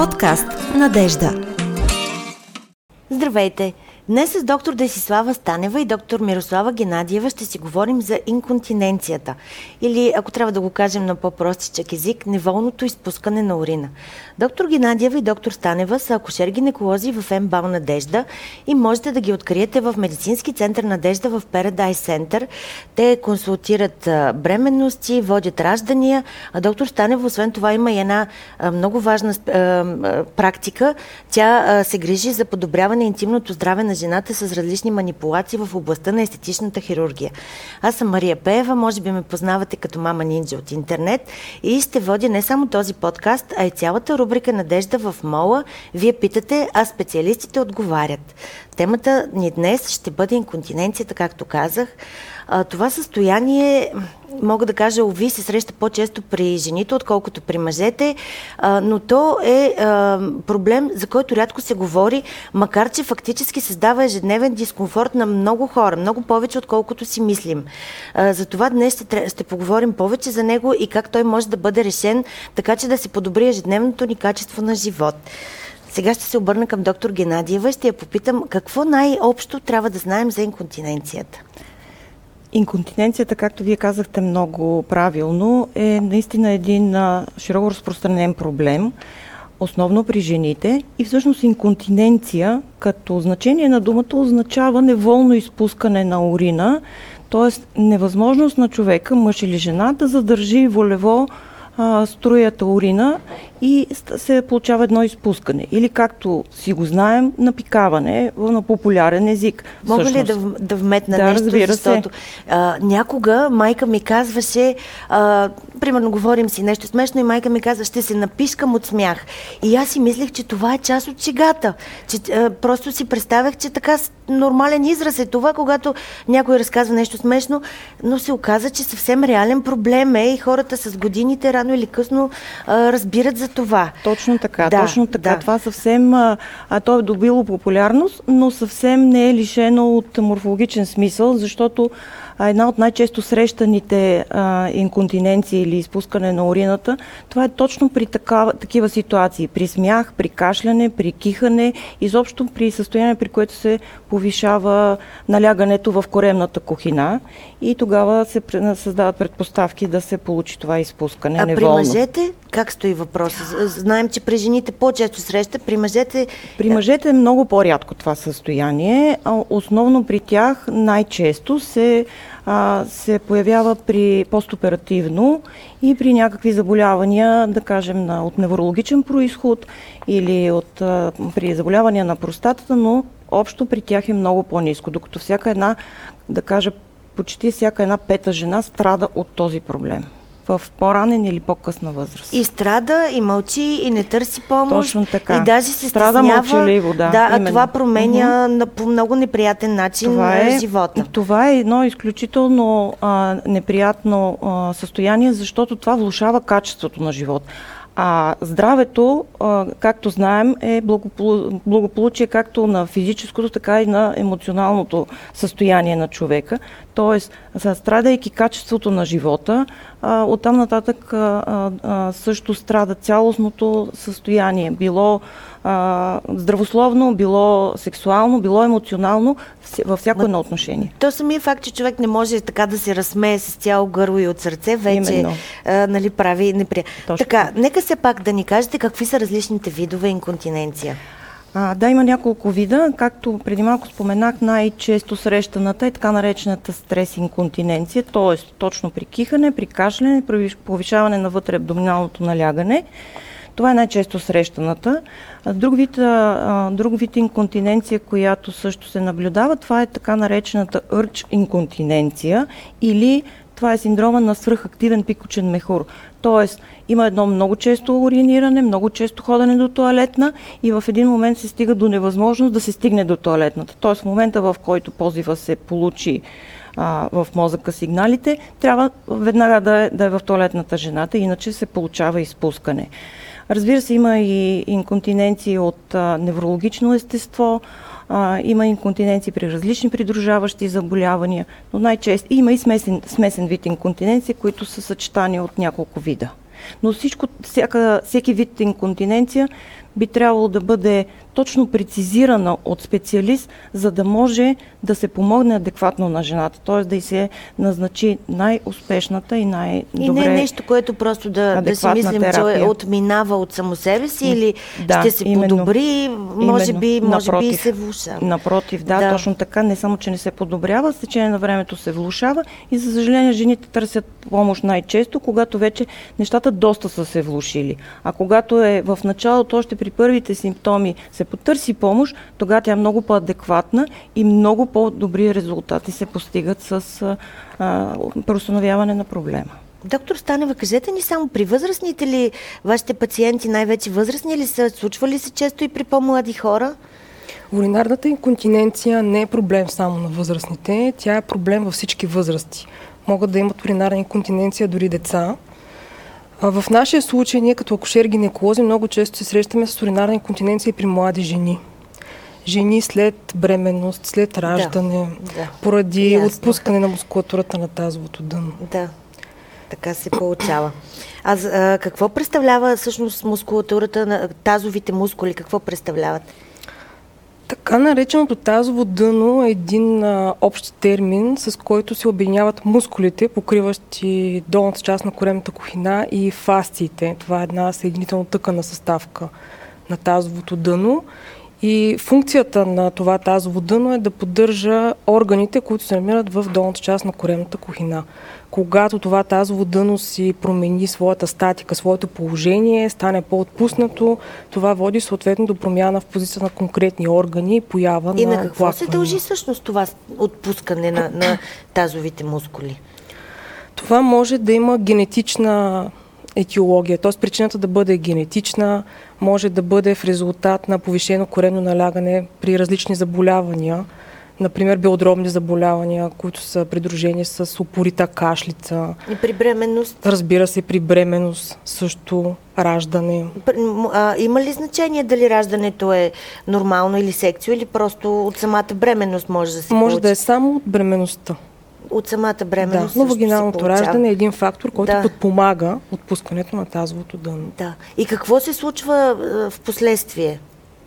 Подкаст Надежда. Здравейте! Днес с доктор Десислава Станева и доктор Мирослава Геннадиева ще си говорим за инконтиненцията. Или, ако трябва да го кажем на по-простичък език, неволното изпускане на урина. Доктор Геннадиева и доктор Станева са акушер-гинеколози в МБАЛ Надежда и можете да ги откриете в Медицински център Надежда в Paradise Center. Те консултират бременности, водят раждания, а доктор Станева освен това има и една много важна практика. Тя се грижи за подобряване интимното здраве на жената с различни манипулации в областта на естетичната хирургия. Аз съм Мария Пеева, може би ме познавате като мама нинджа от интернет и ще водя не само този подкаст, а и цялата рубрика Надежда в мола. Вие питате, а специалистите отговарят. Темата ни днес ще бъде инконтиненцията, както казах. Това състояние мога да кажа, ови се среща по-често при жените, отколкото при мъжете, а, но то е а, проблем, за който рядко се говори, макар че фактически създава ежедневен дискомфорт на много хора, много повече, отколкото си мислим. А, затова днес ще, ще поговорим повече за него и как той може да бъде решен, така че да се подобри ежедневното ни качество на живот. Сега ще се обърна към доктор Геннадиева и ще я попитам какво най-общо трябва да знаем за инконтиненцията. Инконтиненцията, както вие казахте много правилно, е наистина един широко разпространен проблем, основно при жените. И всъщност инконтиненция, като значение на думата, означава неволно изпускане на урина, т.е. невъзможност на човека, мъж или жена, да задържи волево а, струята урина и се получава едно изпускане. Или както си го знаем, напикаване на популярен език. Мога ли да, да вметна да, нещо, защото се. А, някога майка ми казваше, а, примерно говорим си нещо смешно и майка ми казва, ще се напишкам от смях. И аз си мислех, че това е част от шегата. Че, а, просто си представях, че така нормален израз е това, когато някой разказва нещо смешно, но се оказа, че съвсем реален проблем е и хората с годините рано или късно а, разбират за това. Точно така, да, точно така. Да. Това съвсем, а, то е добило популярност, но съвсем не е лишено от морфологичен смисъл, защото една от най-често срещаните а, инконтиненции или изпускане на урината, това е точно при такава, такива ситуации. При смях, при кашляне, при кихане, изобщо при състояние, при което се повишава налягането в коремната кухина и тогава се създават предпоставки да се получи това изпускане а неволно. при мъжете как стои въпроса? Знаем, че при жените по-често среща, при мъжете... При мъжете е много по-рядко това състояние. Основно при тях най-често се а, се появява при постоперативно и при някакви заболявания, да кажем, на, от неврологичен происход или от, а, при заболявания на простатата, но общо при тях е много по-низко, докато всяка една, да кажа, почти всяка една пета жена страда от този проблем в по-ранен или по-късна възраст. И страда, и мълчи, и не търси помощ. Точно така. И даже се страда стеснява. мълчаливо, да. Да, а това променя mm-hmm. на, по много неприятен начин това е, живота. Това е едно изключително а, неприятно а, състояние, защото това влушава качеството на живот. А здравето, както знаем, е благополу... благополучие както на физическото, така и на емоционалното състояние на човека. Тоест, страдайки качеството на живота, оттам нататък също страда цялостното състояние. Било а, здравословно, било сексуално, било емоционално, във всяко едно отношение. То самия факт, че човек не може така да се разсмее с цяло гърло и от сърце, вече а, нали, прави неприятно. Така, нека се пак да ни кажете какви са различните видове инконтиненция. А, да, има няколко вида. Както преди малко споменах, най-често срещаната е така наречената стрес инконтиненция, т.е. точно при кихане, при кашляне, при повишаване на вътре абдоминалното налягане. Това е най-често срещаната. Друг вид, друг вид инконтиненция, която също се наблюдава, това е така наречената ърч инконтиненция или това е синдрома на свръхактивен пикочен мехур. Тоест, има едно много често уриниране, много често ходене до туалетна и в един момент се стига до невъзможност да се стигне до туалетната. Тоест, в момента в който позива се получи а, в мозъка сигналите, трябва веднага да е, да е в туалетната жената, иначе се получава изпускане. Разбира се, има и инконтиненции от неврологично естество, има инконтиненции при различни придружаващи заболявания, но най-често има и смесен, смесен вид инконтиненции, които са съчетани от няколко вида. Но всичко, всяка, всеки вид инконтиненция би трябвало да бъде точно прецизирана от специалист, за да може да се помогне адекватно на жената, т.е. да й се назначи най-успешната и най-добре И не е нещо, което просто да, да си мислим, терапия. че отминава от само себе си или да, ще се именно, подобри, може именно, би, може напротив, би се влушава. Напротив, да, да, точно така. Не само, че не се подобрява, с течение на времето се влушава и за съжаление жените търсят помощ най-често, когато вече нещата доста са се влушили. А когато е в началото, още при първите симптоми се потърси помощ, тогава тя е много по-адекватна и много по-добри резултати се постигат с а, преустановяване на проблема. Доктор Станева, кажете ни само при възрастните ли вашите пациенти, най-вече възрастни ли са, случва ли се често и при по-млади хора? Уринарната инконтиненция не е проблем само на възрастните, тя е проблем във всички възрасти. Могат да имат уринарна инконтиненция дори деца. В нашия случай, ние като акушер-гинеколози много често се срещаме с уринарна инконтиненция при млади жени. Жени след бременност, след раждане, да, да. поради Ясно. отпускане на мускулатурата на тазовото дъно. Да, така се получава. А, а какво представлява всъщност мускулатурата на тазовите мускули? Какво представляват? Така нареченото тазово дъно е един а, общ термин, с който се обединяват мускулите, покриващи долната част на коремната кухина и фасциите. Това е една съединително тъкана съставка на тазовото дъно. И функцията на това тазово дъно е да поддържа органите, които се намират в долната част на коремната кухина когато това тазово дъно си промени своята статика, своето положение, стане по-отпуснато, това води съответно до промяна в позиция на конкретни органи и поява и на И на какво плакване. се дължи всъщност това отпускане на, на тазовите мускули? Това може да има генетична етиология, т.е. причината да бъде генетична, може да бъде в резултат на повишено коренно налягане при различни заболявания – например, белодробни заболявания, които са придружени с упорита кашлица. И при бременност? Разбира се, при бременност също раждане. А, има ли значение дали раждането е нормално или секцио, или просто от самата бременност може да се Може получи? да е само от бременността. От самата бременност. Да, но вагиналното раждане е един фактор, който да. подпомага отпускането на тазовото дъно. Да. И какво се случва в последствие?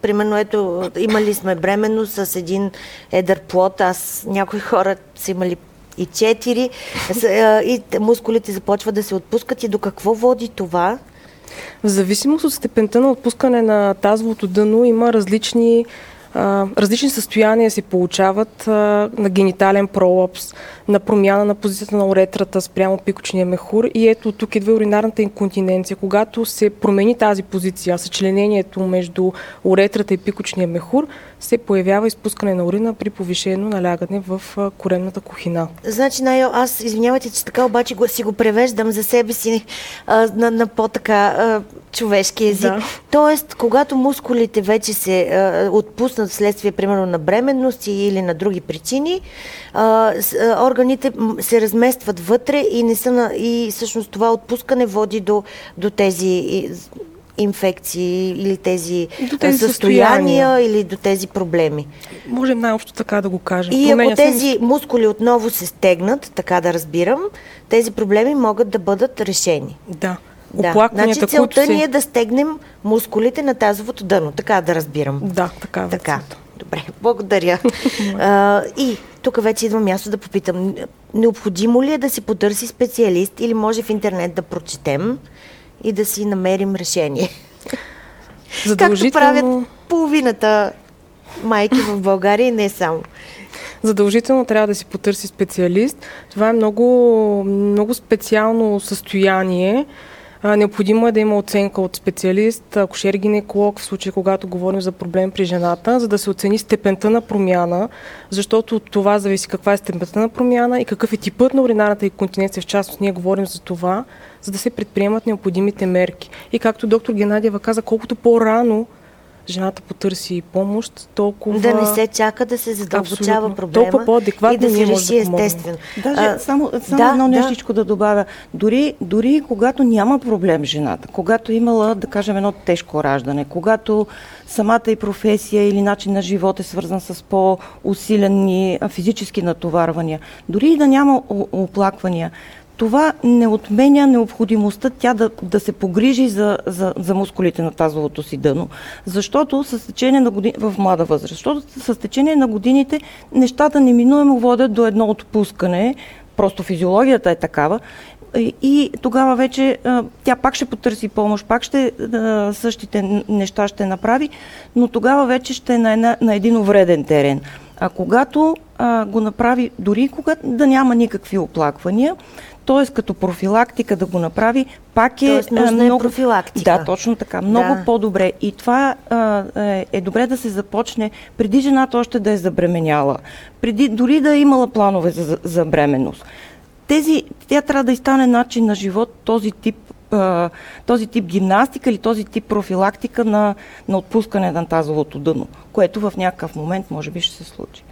Примерно, ето, имали сме бременно с един едър плод. Аз, някои хора са имали и четири, и мускулите започват да се отпускат. И до какво води това? В зависимост от степента на отпускане на тазовото дъно има различни различни състояния се получават а, на генитален пролапс, на промяна на позицията на уретрата спрямо пикочния мехур и ето тук идва уринарната инконтиненция. Когато се промени тази позиция, съчленението между уретрата и пикочния мехур, се появява изпускане на урина при повишено налягане в коремната кухина. Значи, Найо, аз извинявайте, че така обаче го, си го превеждам за себе си а, на, на по-така човешки език. Да. Тоест, когато мускулите вече се а, отпуснат вследствие, примерно, на бременност или на други причини, а, органите се разместват вътре и не са на, и всъщност това отпускане води до, до тези инфекции или тези, до тези състояния, състояния или до тези проблеми. Можем най-общо така да го кажем. И Променя ако тези се... мускули отново се стегнат, така да разбирам, тези проблеми могат да бъдат решени. Да. Да. Значи целта ни е да стегнем мускулите на тазовото дъно, така да разбирам. Да, така. Така. Добре, благодаря. а, и тук вече идва място да попитам. Необходимо ли е да си потърси специалист или може в интернет да прочетем и да си намерим решение? Както правят половината майки в България и не само. Задължително трябва да си потърси специалист. Това е много, много специално състояние необходимо е да има оценка от специалист, акушер гинеколог, в случай когато говорим за проблем при жената, за да се оцени степента на промяна, защото от това зависи каква е степента на промяна и какъв е типът на уринарната инконтиненция. В частност, ние говорим за това, за да се предприемат необходимите мерки. И както доктор Геннадиева каза, колкото по-рано жената потърси помощ, толкова... Да не се чака да се задълбочава Абсолютно. проблема толкова по-адекватно и да се реши да естествено. Даже а, само, само да, едно нещичко да. да добавя. Дори, дори когато няма проблем жената, когато имала, да кажем, едно тежко раждане, когато самата и професия или начин на живот е свързан с по-усилени физически натоварвания, дори и да няма оплаквания, това не отменя необходимостта тя да, да се погрижи за, за, за мускулите на тазовото си дъно, защото с течение на години, в млада възраст, защото с течение на годините нещата неминуемо водят до едно отпускане, просто физиологията е такава, и, тогава вече тя пак ще потърси помощ, пак ще същите неща ще направи, но тогава вече ще е на, една, на един увреден терен. А когато а, го направи, дори когато да няма никакви оплаквания, т.е. като профилактика да го направи, пак е Тоест, нужна много... е профилактика. Да, точно така. Много Да. по-добре. И това а, е, е добре да се започне преди жената още да е забременяла, преди дори да е имала планове за, за, бременност. Тези, тя трябва да и стане начин на живот този тип този тип гимнастика или този тип профилактика на, на отпускане на тазовото дъно, което в някакъв момент може би ще се случи.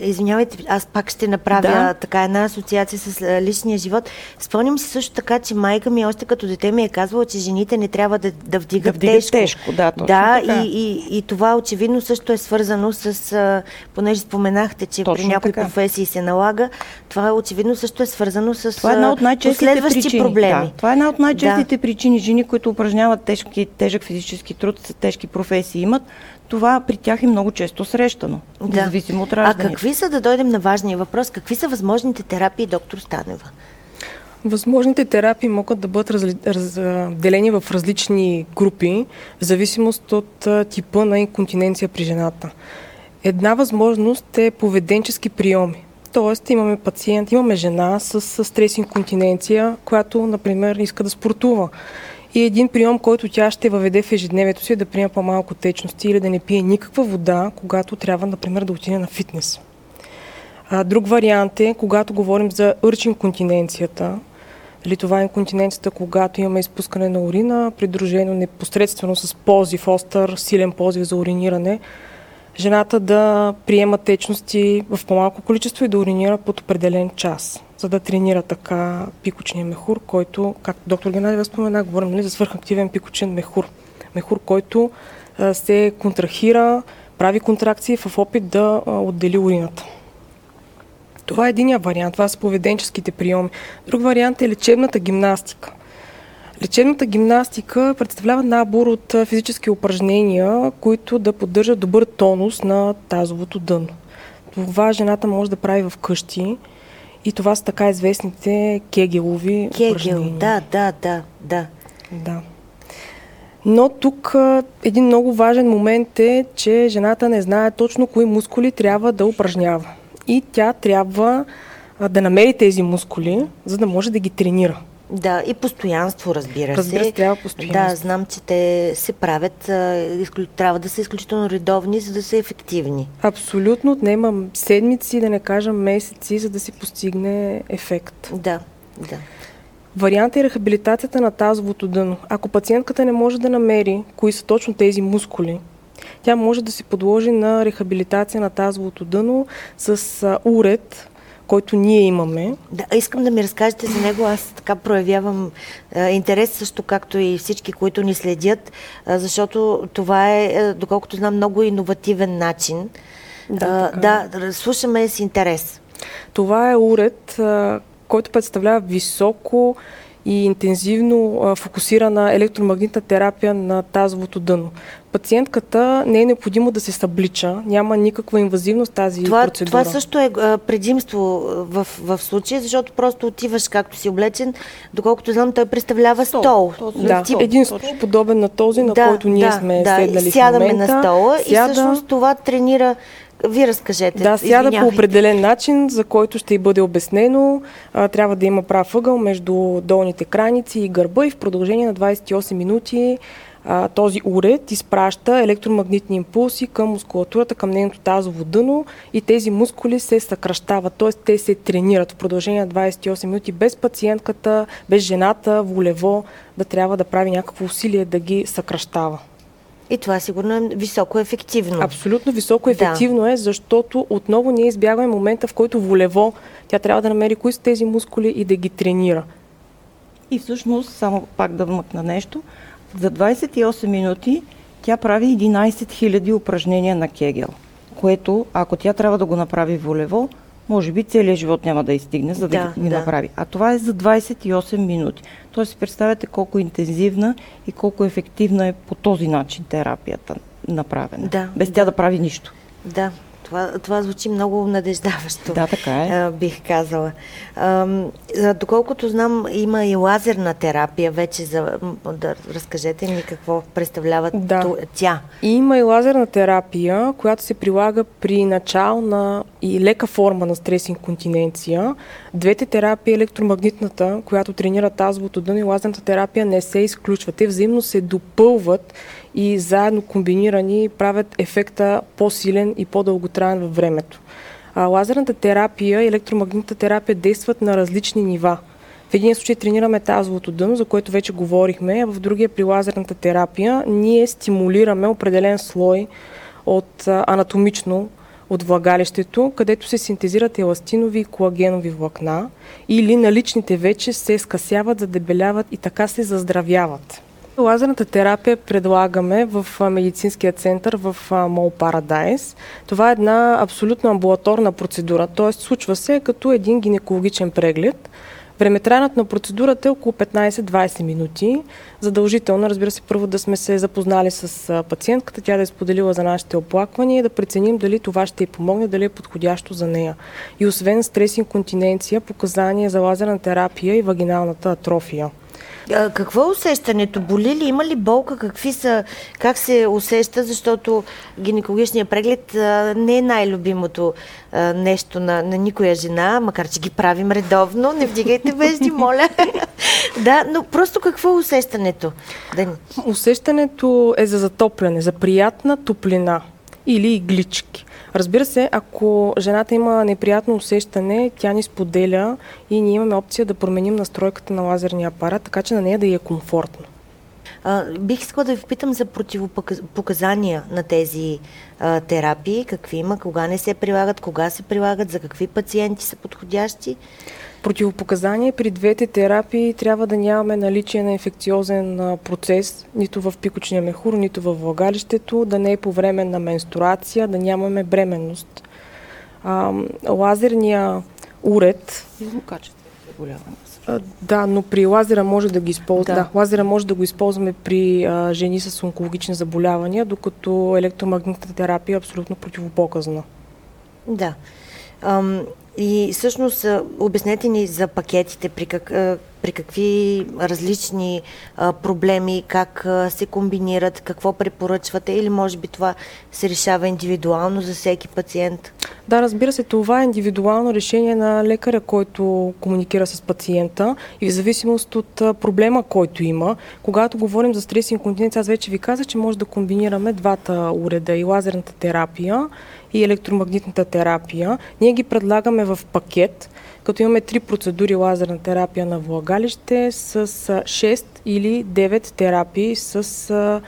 Извинявайте, аз пак ще направя Да. така една асоциация с личния живот. Спомням си също така, че майка ми още като дете ми е казвала, че жените не трябва да, да вдигат, Да вдигат тежко. тежко, да, точно Да, така. и, и, и това очевидно също е свързано с, понеже споменахте, че Точно при някои така. професии се налага, това очевидно също е свързано с Това е една от последващи причини. проблеми. Да, това е една от най-честите причини. Жени, които упражняват тежки, тежък физически труд, тежки професии имат, това при тях е много често срещано, независимо от А раждането. какви са, да дойдем на важния въпрос, какви са възможните терапии, доктор Станева? Възможните терапии могат да бъдат разли... разделени в различни групи, в зависимост от а, типа на инконтиненция при жената. Една възможност е поведенчески приеми. Тоест имаме пациент, имаме жена с, с стрес инконтиненция, която, например, иска да спортува. И един прием, който тя ще въведе в ежедневието си е да приема по-малко течности или да не пие никаква вода, когато трябва, например, да отиде на фитнес. А, друг вариант е, когато говорим за инконтиненцията, или това е инконтиненцията, когато имаме изпускане на урина, придружено непосредствено с позив, остър, силен позив за уриниране, жената да приема течности в по-малко количество и да уринира под определен час, за да тренира така пикочния мехур, който, както доктор Геннадиева спомена, говорим нали, за свърхактивен пикочен мехур. Мехур, който се контрахира, прави контракции в опит да отдели урината. Това е единия вариант. Това са поведенческите приеми. Друг вариант е лечебната гимнастика. Лечебната гимнастика представлява набор от физически упражнения, които да поддържат добър тонус на тазовото дъно. Това жената може да прави в къщи и това са така известните кегелови Кегел, упражнения. да, да, да, да. Да. Но тук един много важен момент е, че жената не знае точно кои мускули трябва да упражнява. И тя трябва да намери тези мускули, за да може да ги тренира. Да, и постоянство, разбира се. Разбира се, трябва Да, постоянство. знам, че те се правят, трябва да са изключително редовни, за да са ефективни. Абсолютно отнема седмици, да не кажа месеци, за да се постигне ефект. Да, да. Вариант е рехабилитацията на тазовото дъно. Ако пациентката не може да намери кои са точно тези мускули, тя може да се подложи на рехабилитация на тазовото дъно с уред, който ние имаме. Да, искам да ми разкажете за него. Аз така проявявам а, интерес, също както и всички, които ни следят, а, защото това е, доколкото знам, много иновативен начин. Да, да, да, слушаме с интерес. Това е уред, който представлява високо и интензивно а, фокусирана електромагнитна терапия на тазовото дъно. Пациентката не е необходимо да се съблича, няма никаква инвазивност тази Това, процедура. това също е а, предимство в, в случая, защото просто отиваш както си облечен, доколкото знам, той представлява стол. Стол. Да, Тип. един стол подобен на този, на който ние сме да, седнали сядаме в момента. на стола сяда, и всъщност това тренира... Вие разкажете. Да, сяда по определен начин, за който ще й бъде обяснено. А, трябва да има прав ъгъл между долните краници и гърба и в продължение на 28 минути а, този уред изпраща електромагнитни импулси към мускулатурата, към нейното тазово дъно и тези мускули се съкръщават, т.е. те се тренират в продължение на 28 минути без пациентката, без жената, волево да трябва да прави някакво усилие да ги съкръщава. И това сигурно е високо ефективно. Абсолютно високо Да. ефективно е, защото отново ние избягваме момента, в който волево тя трябва да намери кои са тези мускули и да ги тренира. И всъщност, само пак да вмъкна нещо, за 28 минути тя прави 11 000 упражнения на Кегел, което, ако тя трябва да го направи волево, може би целият живот няма да изстигне, за да, Да, ги да. направи. А това е за 28 минути. Тоест, представете колко интензивна и колко ефективна е по този начин терапията направена. Да, без тя да прави нищо. Да, това, това звучи много надеждаващо. Да, така е. бих казала. Доколкото знам, има и лазерна терапия вече. За, да разкажете ни какво представлява Да. тя. Има и лазерна терапия, която се прилага при начална и лека форма на стрес инконтиненция. Двете терапии, електромагнитната, която тренира тазовото дъно и лазерната терапия не се изключват. Те взаимно се допълват и заедно комбинирани правят ефекта по-силен и по-дълготраен във времето. Лазерната терапия и електромагнитната терапия действат на различни нива. В един случай тренираме тазовото дъно, за което вече говорихме, а в другия при лазерната терапия ние стимулираме определен слой от анатомично от влагалището, където се синтезират еластинови и колагенови влакна или наличните вече се скъсяват, задебеляват и така се заздравяват. Лазерната терапия предлагаме в медицинския център в Мол Paradise. Това е една абсолютно амбулаторна процедура, т.е. случва се като един гинекологичен преглед. Времетраенето на процедурата е около 15-20 минути. Задължително, разбира се, първо да сме се запознали с пациентката, тя да е споделила за нашите оплаквания и да преценим дали това ще й помогне, дали е подходящо за нея. И освен стрес инконтиненция, показания за лазерна терапия и вагиналната атрофия. А, какво е усещането? Боли ли? Има ли болка? Какви са? Как се усеща? Защото гинекологичният преглед а, не е най-любимото а, нещо на, на никоя жена, макар че ги правим редовно. Не вдигайте вежди, моля. да, но просто какво е усещането? Да, ни- Усещането е за затопляне, за приятна топлина или иглички. Разбира се, ако жената има неприятно усещане, тя ни споделя и ние имаме опция да променим настройката на лазерния апарат, така че на нея да й е комфортно. а, бих искала да ви питам за противопоказания на тези а, терапии. Какви има? Кога не се прилагат? Кога се прилагат? За какви пациенти са подходящи? Противопоказания при двете терапии трябва да нямаме наличие на инфекциозен процес, нито в пикочния мехур, нито в влагалището, да не е по време на менструация, да нямаме бременност. А, лазерния уред И злокачество заболяване. А, Да, но при лазера може да ги използваме. Да. Да. лазера може да го използваме при а, жени с онкологични заболявания, докато електромагнитната терапия е абсолютно противопоказна. Да. Ам, и всъщност обяснете ни за пакетите, при, как, при какви различни проблеми, как се комбинират, какво препоръчвате или може би това се решава индивидуално за всеки пациент. Да, разбира се, това е индивидуално решение на лекаря, който комуникира с пациента и в зависимост от проблема, който има. Когато говорим за стрес и инконтиненция, аз вече ви казах, че може да комбинираме двата уреда и лазерната терапия и електромагнитната терапия. Ние ги предлагаме в пакет, като имаме три процедури лазерна терапия на влагалище с а, 6 или 9 терапии с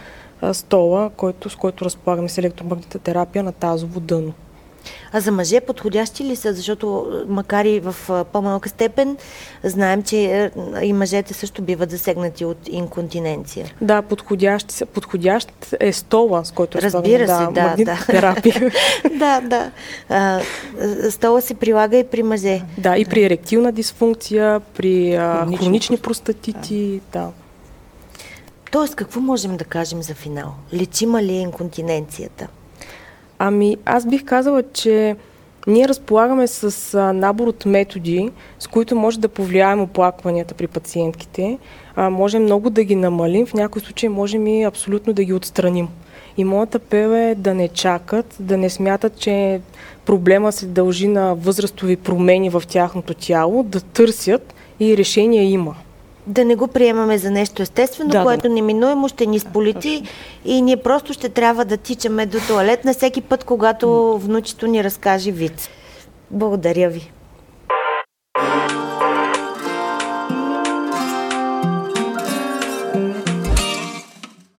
стола, който, с който разполагаме с електромагнитната терапия на тазово дъно. А за мъже подходящи ли са? Защото а, макар и в а, по-малка степен, знаем, че а, и мъжете също биват засегнати от инконтиненция. Да, подходящ, подходящ е стола, с който Разбира се, да, магнитна да. терапия. да, да. А, стола се прилага и при мъже. да, и при еректилна дисфункция, при а, Хронични хронични, простати. простатити. Да. Тоест, какво можем да кажем за финал? Лечима ли е инконтиненцията? Ами, аз бих казала, че ние разполагаме с набор от методи, с които може да повлияем оплакванията при пациентките. А, можем много да ги намалим, в някои случаи можем и абсолютно да ги отстраним. И моята апел е да не чакат, да не смятат, че проблема се дължи на възрастови промени в тяхното тяло, да търсят и решение има да не го приемаме за нещо естествено, да, което да. неминуемо ще ни сполити и ние просто ще трябва да тичаме до туалет на всеки път, когато внучето ни разкаже вид. Благодаря ви. thank you